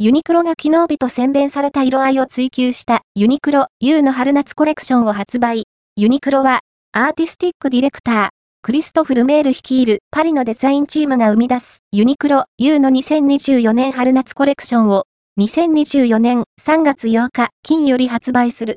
ユニクロが機能美と洗練された色合いを追求したユニクロ U の春夏コレクションを発売。ユニクロはアーティスティックディレクター、クリストフ・ルメール率いるパリのデザインチームが生み出すユニクロ U の2024年春夏コレクションを2024年3月8日金より発売する。